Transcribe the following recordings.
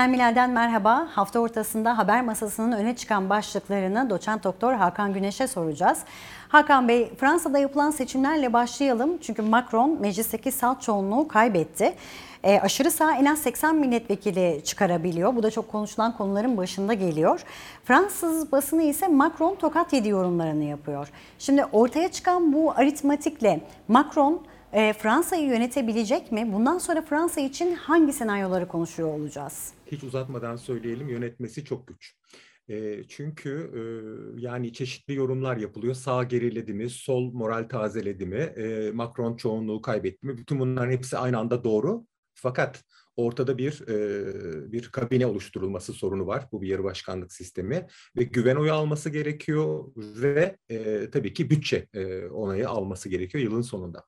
Genel Milal'den merhaba. Hafta ortasında haber masasının öne çıkan başlıklarını doçent doktor Hakan Güneş'e soracağız. Hakan Bey, Fransa'da yapılan seçimlerle başlayalım. Çünkü Macron meclisteki salt çoğunluğu kaybetti. E, aşırı sağ en az 80 milletvekili çıkarabiliyor. Bu da çok konuşulan konuların başında geliyor. Fransız basını ise Macron tokat yedi yorumlarını yapıyor. Şimdi ortaya çıkan bu aritmatikle Macron e, Fransa'yı yönetebilecek mi? Bundan sonra Fransa için hangi senaryoları konuşuyor olacağız? Hiç uzatmadan söyleyelim yönetmesi çok güç. E, çünkü e, yani çeşitli yorumlar yapılıyor. Sağ geriledi mi, sol moral tazeledi mi, e, Macron çoğunluğu kaybetti mi? Bütün bunların hepsi aynı anda doğru. Fakat ortada bir e, bir kabine oluşturulması sorunu var. Bu bir yarı başkanlık sistemi ve güven oyu alması gerekiyor ve e, tabii ki bütçe e, onayı alması gerekiyor yılın sonunda.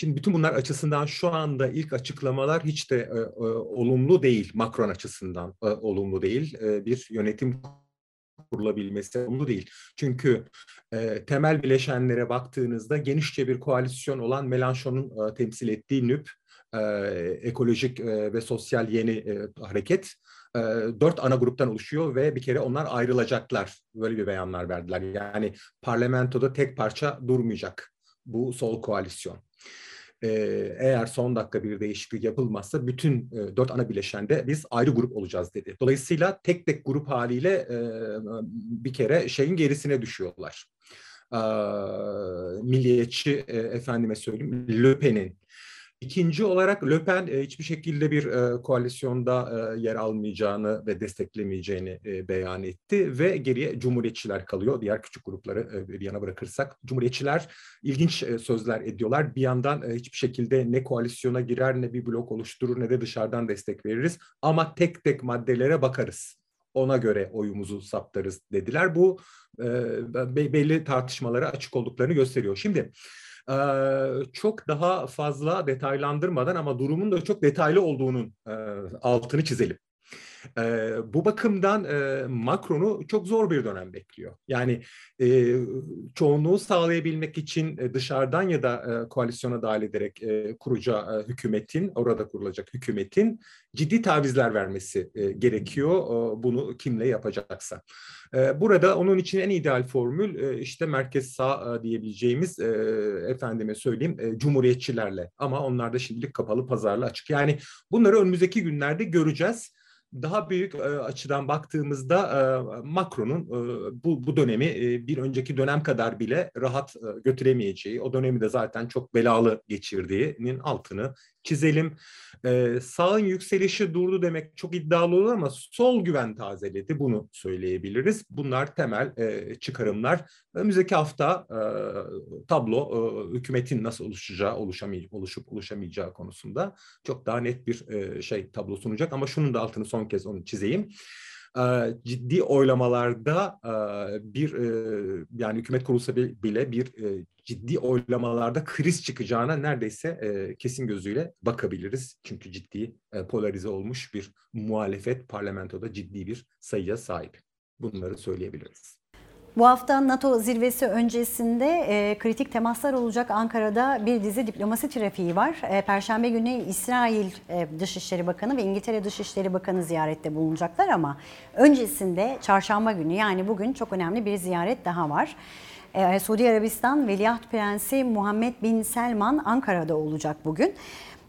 Şimdi bütün bunlar açısından şu anda ilk açıklamalar hiç de e, e, olumlu değil. Macron açısından e, olumlu değil. E, bir yönetim kurulabilmesi olumlu değil. Çünkü e, temel bileşenlere baktığınızda genişçe bir koalisyon olan Mélenchon'un e, temsil ettiği NÜP, e, ekolojik e, ve sosyal yeni e, hareket e, dört ana gruptan oluşuyor ve bir kere onlar ayrılacaklar. Böyle bir beyanlar verdiler. Yani parlamentoda tek parça durmayacak bu sol koalisyon eğer son dakika bir değişiklik yapılmazsa bütün dört ana bileşende biz ayrı grup olacağız dedi. Dolayısıyla tek tek grup haliyle bir kere şeyin gerisine düşüyorlar. milliyetçi efendime söyleyeyim Le İkinci olarak Le Pen e, hiçbir şekilde bir e, koalisyonda e, yer almayacağını ve desteklemeyeceğini beyan etti ve geriye Cumhuriyetçiler kalıyor. Diğer küçük grupları bir yana bırakırsak Cumhuriyetçiler ilginç sözler ediyorlar. Bir yandan hiçbir şekilde ne koalisyona girer ne bir blok oluşturur ne de dışarıdan destek veririz ama tek tek maddelere bakarız ona göre oyumuzu saptarız dediler. Bu belli tartışmalara açık olduklarını gösteriyor. Şimdi çok daha fazla detaylandırmadan ama durumun da çok detaylı olduğunun altını çizelim. E, bu bakımdan e, Macron'u çok zor bir dönem bekliyor. Yani e, çoğunluğu sağlayabilmek için e, dışarıdan ya da e, koalisyona dahil ederek e, kuracağı e, hükümetin, orada kurulacak hükümetin ciddi tavizler vermesi e, gerekiyor. E, bunu kimle yapacaksa. E, burada onun için en ideal formül e, işte merkez sağ e, diyebileceğimiz e, efendime söyleyeyim e, cumhuriyetçilerle. Ama onlar da şimdilik kapalı pazarla açık. Yani bunları önümüzdeki günlerde göreceğiz daha büyük e, açıdan baktığımızda e, Macron'un e, bu, bu dönemi e, bir önceki dönem kadar bile rahat e, götüremeyeceği, o dönemi de zaten çok belalı geçirdiğinin altını çizelim. E, sağın yükselişi durdu demek çok iddialı olur ama sol güven tazeledi bunu söyleyebiliriz. Bunlar temel e, çıkarımlar. Önümüzdeki hafta e, tablo e, hükümetin nasıl oluşacağı, oluşamay oluşup oluşamayacağı konusunda çok daha net bir e, şey tablo sunacak. Ama şunun da altını son kez onu çizeyim ciddi oylamalarda bir yani hükümet kurulsa bile bir ciddi oylamalarda kriz çıkacağına neredeyse kesin gözüyle bakabiliriz. Çünkü ciddi polarize olmuş bir muhalefet parlamentoda ciddi bir sayıya sahip. Bunları söyleyebiliriz. Bu hafta NATO zirvesi öncesinde e, kritik temaslar olacak Ankara'da bir dizi diplomasi trafiği var. E, Perşembe günü İsrail e, Dışişleri Bakanı ve İngiltere Dışişleri Bakanı ziyarette bulunacaklar ama öncesinde çarşamba günü yani bugün çok önemli bir ziyaret daha var. E, Suudi Arabistan Veliaht Prensi Muhammed Bin Selman Ankara'da olacak bugün.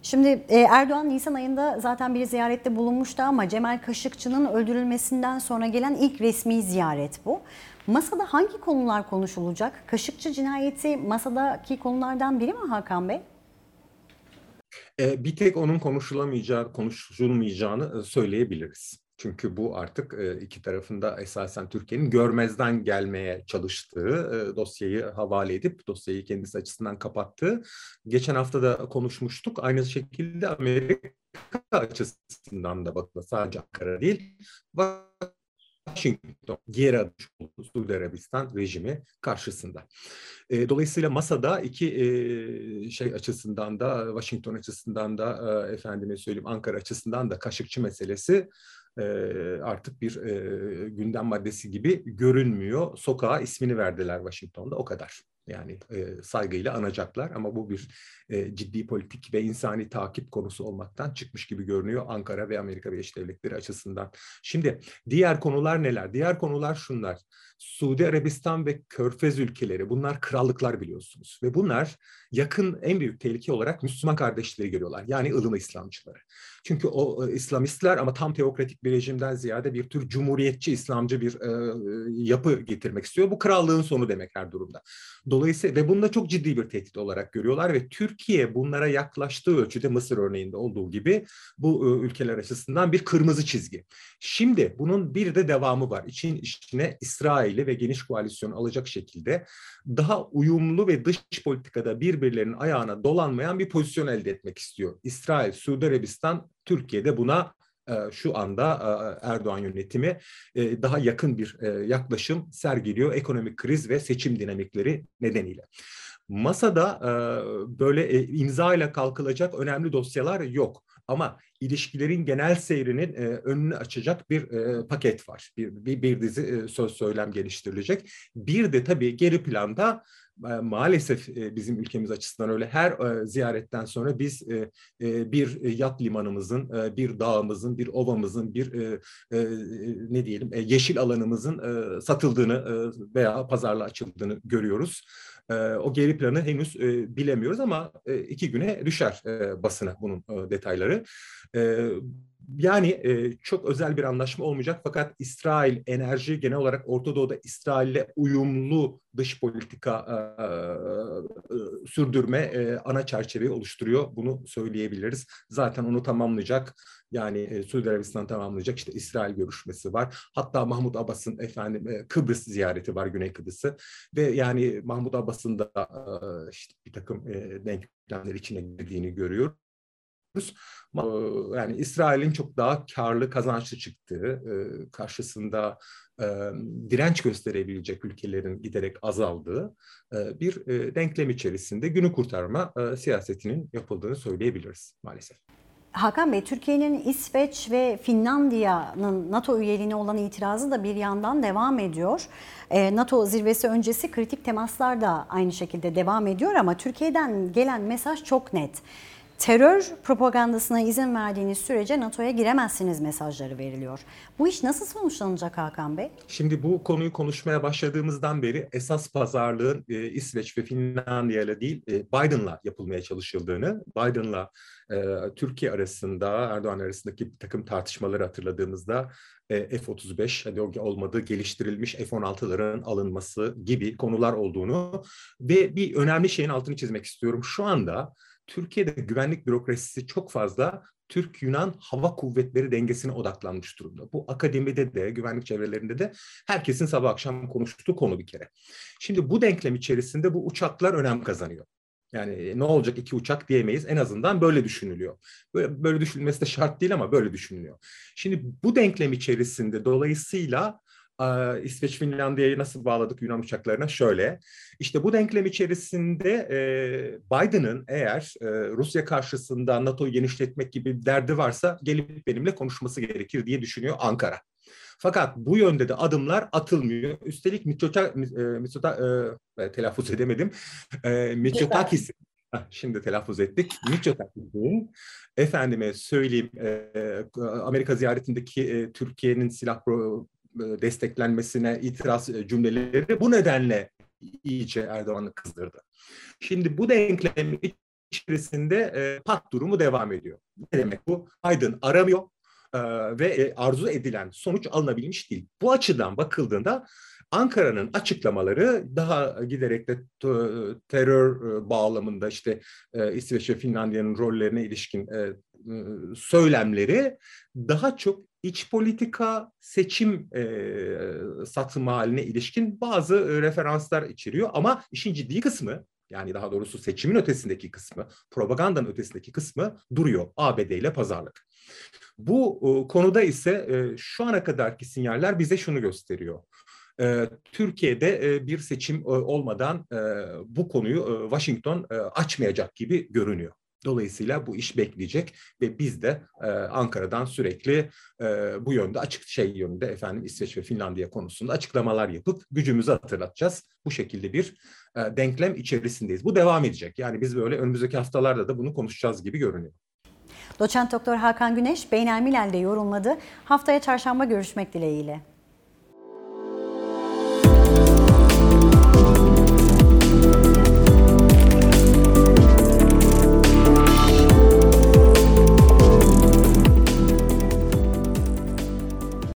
Şimdi e, Erdoğan Nisan ayında zaten bir ziyarette bulunmuştu ama Cemal Kaşıkçı'nın öldürülmesinden sonra gelen ilk resmi ziyaret bu. Masada hangi konular konuşulacak? Kaşıkçı cinayeti masadaki konulardan biri mi Hakan Bey? E, bir tek onun konuşulamayacağı, konuşulmayacağını e, söyleyebiliriz. Çünkü bu artık iki tarafında esasen Türkiye'nin görmezden gelmeye çalıştığı dosyayı havale edip dosyayı kendisi açısından kapattığı. Geçen hafta da konuşmuştuk. Aynı şekilde Amerika açısından da bakın sadece Ankara değil. Washington adım oldu Suudi Arabistan rejimi karşısında. E, dolayısıyla masada iki e, şey açısından da Washington açısından da e, efendime söyleyeyim Ankara açısından da Kaşıkçı meselesi e, artık bir e, gündem maddesi gibi görünmüyor. Sokağa ismini verdiler Washington'da o kadar. Yani e, saygıyla anacaklar ama bu bir e, ciddi politik ve insani takip konusu olmaktan çıkmış gibi görünüyor Ankara ve Amerika Birleşik Devletleri açısından. Şimdi diğer konular neler? Diğer konular şunlar. Suudi Arabistan ve Körfez ülkeleri bunlar krallıklar biliyorsunuz ve bunlar yakın en büyük tehlike olarak Müslüman kardeşleri görüyorlar. Yani ılımı İslamcıları. Çünkü o e, İslamistler ama tam teokratik bir rejimden ziyade bir tür cumhuriyetçi İslamcı bir e, yapı getirmek istiyor. Bu krallığın sonu demek her durumda. Dolayısıyla ve bunu da çok ciddi bir tehdit olarak görüyorlar ve Türkiye bunlara yaklaştığı ölçüde Mısır örneğinde olduğu gibi bu e, ülkeler açısından bir kırmızı çizgi. Şimdi bunun bir de devamı var. İçin içine İsrail'i ve geniş koalisyon alacak şekilde daha uyumlu ve dış politikada birbirlerinin ayağına dolanmayan bir pozisyon elde etmek istiyor. İsrail, Suudi Arabistan, Türkiye'de buna şu anda e, Erdoğan yönetimi e, daha yakın bir yaklaşım sergiliyor ekonomik kriz ve seçim dinamikleri nedeniyle. Masada böyle imza ile kalkılacak önemli dosyalar yok. Ama ilişkilerin genel seyrinin önünü açacak bir paket var. Bir, bir, bir dizi söz söylem geliştirilecek. Bir de tabii geri planda maalesef bizim ülkemiz açısından öyle her ziyaretten sonra biz bir yat limanımızın, bir dağımızın, bir ovamızın, bir ne diyelim yeşil alanımızın satıldığını veya pazarla açıldığını görüyoruz. O geri planı henüz bilemiyoruz ama iki güne düşer basına bunun detayları. Yani çok özel bir anlaşma olmayacak fakat İsrail enerji genel olarak Orta Doğu'da İsrail'le uyumlu dış politika sürdürme ana çerçeveyi oluşturuyor. Bunu söyleyebiliriz. Zaten onu tamamlayacak yani e, Suudi Arabistan tamamlayacak işte İsrail görüşmesi var. Hatta Mahmut Abbas'ın efendim Kıbrıs ziyareti var Güney Kıbrıs'ı ve yani Mahmut Abbas'ın da işte bir takım e, denklemler içine girdiğini görüyoruz yani İsrail'in çok daha karlı, kazançlı çıktığı, karşısında direnç gösterebilecek ülkelerin giderek azaldığı bir denklem içerisinde günü kurtarma siyasetinin yapıldığını söyleyebiliriz maalesef. Hakan Bey, Türkiye'nin İsveç ve Finlandiya'nın NATO üyeliğine olan itirazı da bir yandan devam ediyor. NATO zirvesi öncesi kritik temaslar da aynı şekilde devam ediyor ama Türkiye'den gelen mesaj çok net terör propagandasına izin verdiğiniz sürece NATO'ya giremezsiniz mesajları veriliyor. Bu iş nasıl sonuçlanacak Hakan Bey? Şimdi bu konuyu konuşmaya başladığımızdan beri esas pazarlığın e, İsveç ve Finlandiya ile değil e, Biden'la yapılmaya çalışıldığını, Biden'la e, Türkiye arasında, Erdoğan arasındaki bir takım tartışmaları hatırladığımızda e, F-35, hadi olmadı geliştirilmiş F-16'ların alınması gibi konular olduğunu ve bir önemli şeyin altını çizmek istiyorum. Şu anda Türkiye'de güvenlik bürokrasisi çok fazla Türk-Yunan hava kuvvetleri dengesine odaklanmış durumda. Bu akademide de, güvenlik çevrelerinde de herkesin sabah akşam konuştuğu konu bir kere. Şimdi bu denklem içerisinde bu uçaklar önem kazanıyor. Yani e, ne olacak iki uçak diyemeyiz. En azından böyle düşünülüyor. Böyle, böyle düşünülmesi de şart değil ama böyle düşünülüyor. Şimdi bu denklem içerisinde dolayısıyla İsveç Finlandiya'yı nasıl bağladık Yunan uçaklarına? Şöyle, işte bu denklem içerisinde e, Biden'ın eğer e, Rusya karşısında NATO'yu genişletmek gibi derdi varsa gelip benimle konuşması gerekir diye düşünüyor Ankara. Fakat bu yönde de adımlar atılmıyor. Üstelik Mitota, Mitota e, telaffuz edemedim. E, Mitsotakis şimdi telaffuz ettik. Mitsotakis'in efendime söyleyeyim e, Amerika ziyaretindeki e, Türkiye'nin silah pro, e, desteklenmesine itiraz e, cümleleri bu nedenle iyice Erdoğan'ı kızdırdı. Şimdi bu denklem içerisinde e, pat durumu devam ediyor. Ne demek bu? Biden aramıyor e, ve e, arzu edilen sonuç alınabilmiş değil. Bu açıdan bakıldığında Ankara'nın açıklamaları daha giderek de terör bağlamında işte İsveç ve Finlandiya'nın rollerine ilişkin söylemleri daha çok iç politika seçim e, satım haline ilişkin bazı referanslar içeriyor. Ama işin ciddi kısmı yani daha doğrusu seçimin ötesindeki kısmı, propagandanın ötesindeki kısmı duruyor ABD ile pazarlık. Bu e, konuda ise e, şu ana kadarki sinyaller bize şunu gösteriyor. Türkiye'de bir seçim olmadan bu konuyu Washington açmayacak gibi görünüyor. Dolayısıyla bu iş bekleyecek ve biz de e, Ankara'dan sürekli e, bu yönde açık şey yönünde efendim İsveç ve Finlandiya konusunda açıklamalar yapıp gücümüzü hatırlatacağız. Bu şekilde bir e, denklem içerisindeyiz. Bu devam edecek. Yani biz böyle önümüzdeki haftalarda da bunu konuşacağız gibi görünüyor. Doçent Doktor Hakan Güneş Beynelmilal'de yorumladı. Haftaya çarşamba görüşmek dileğiyle.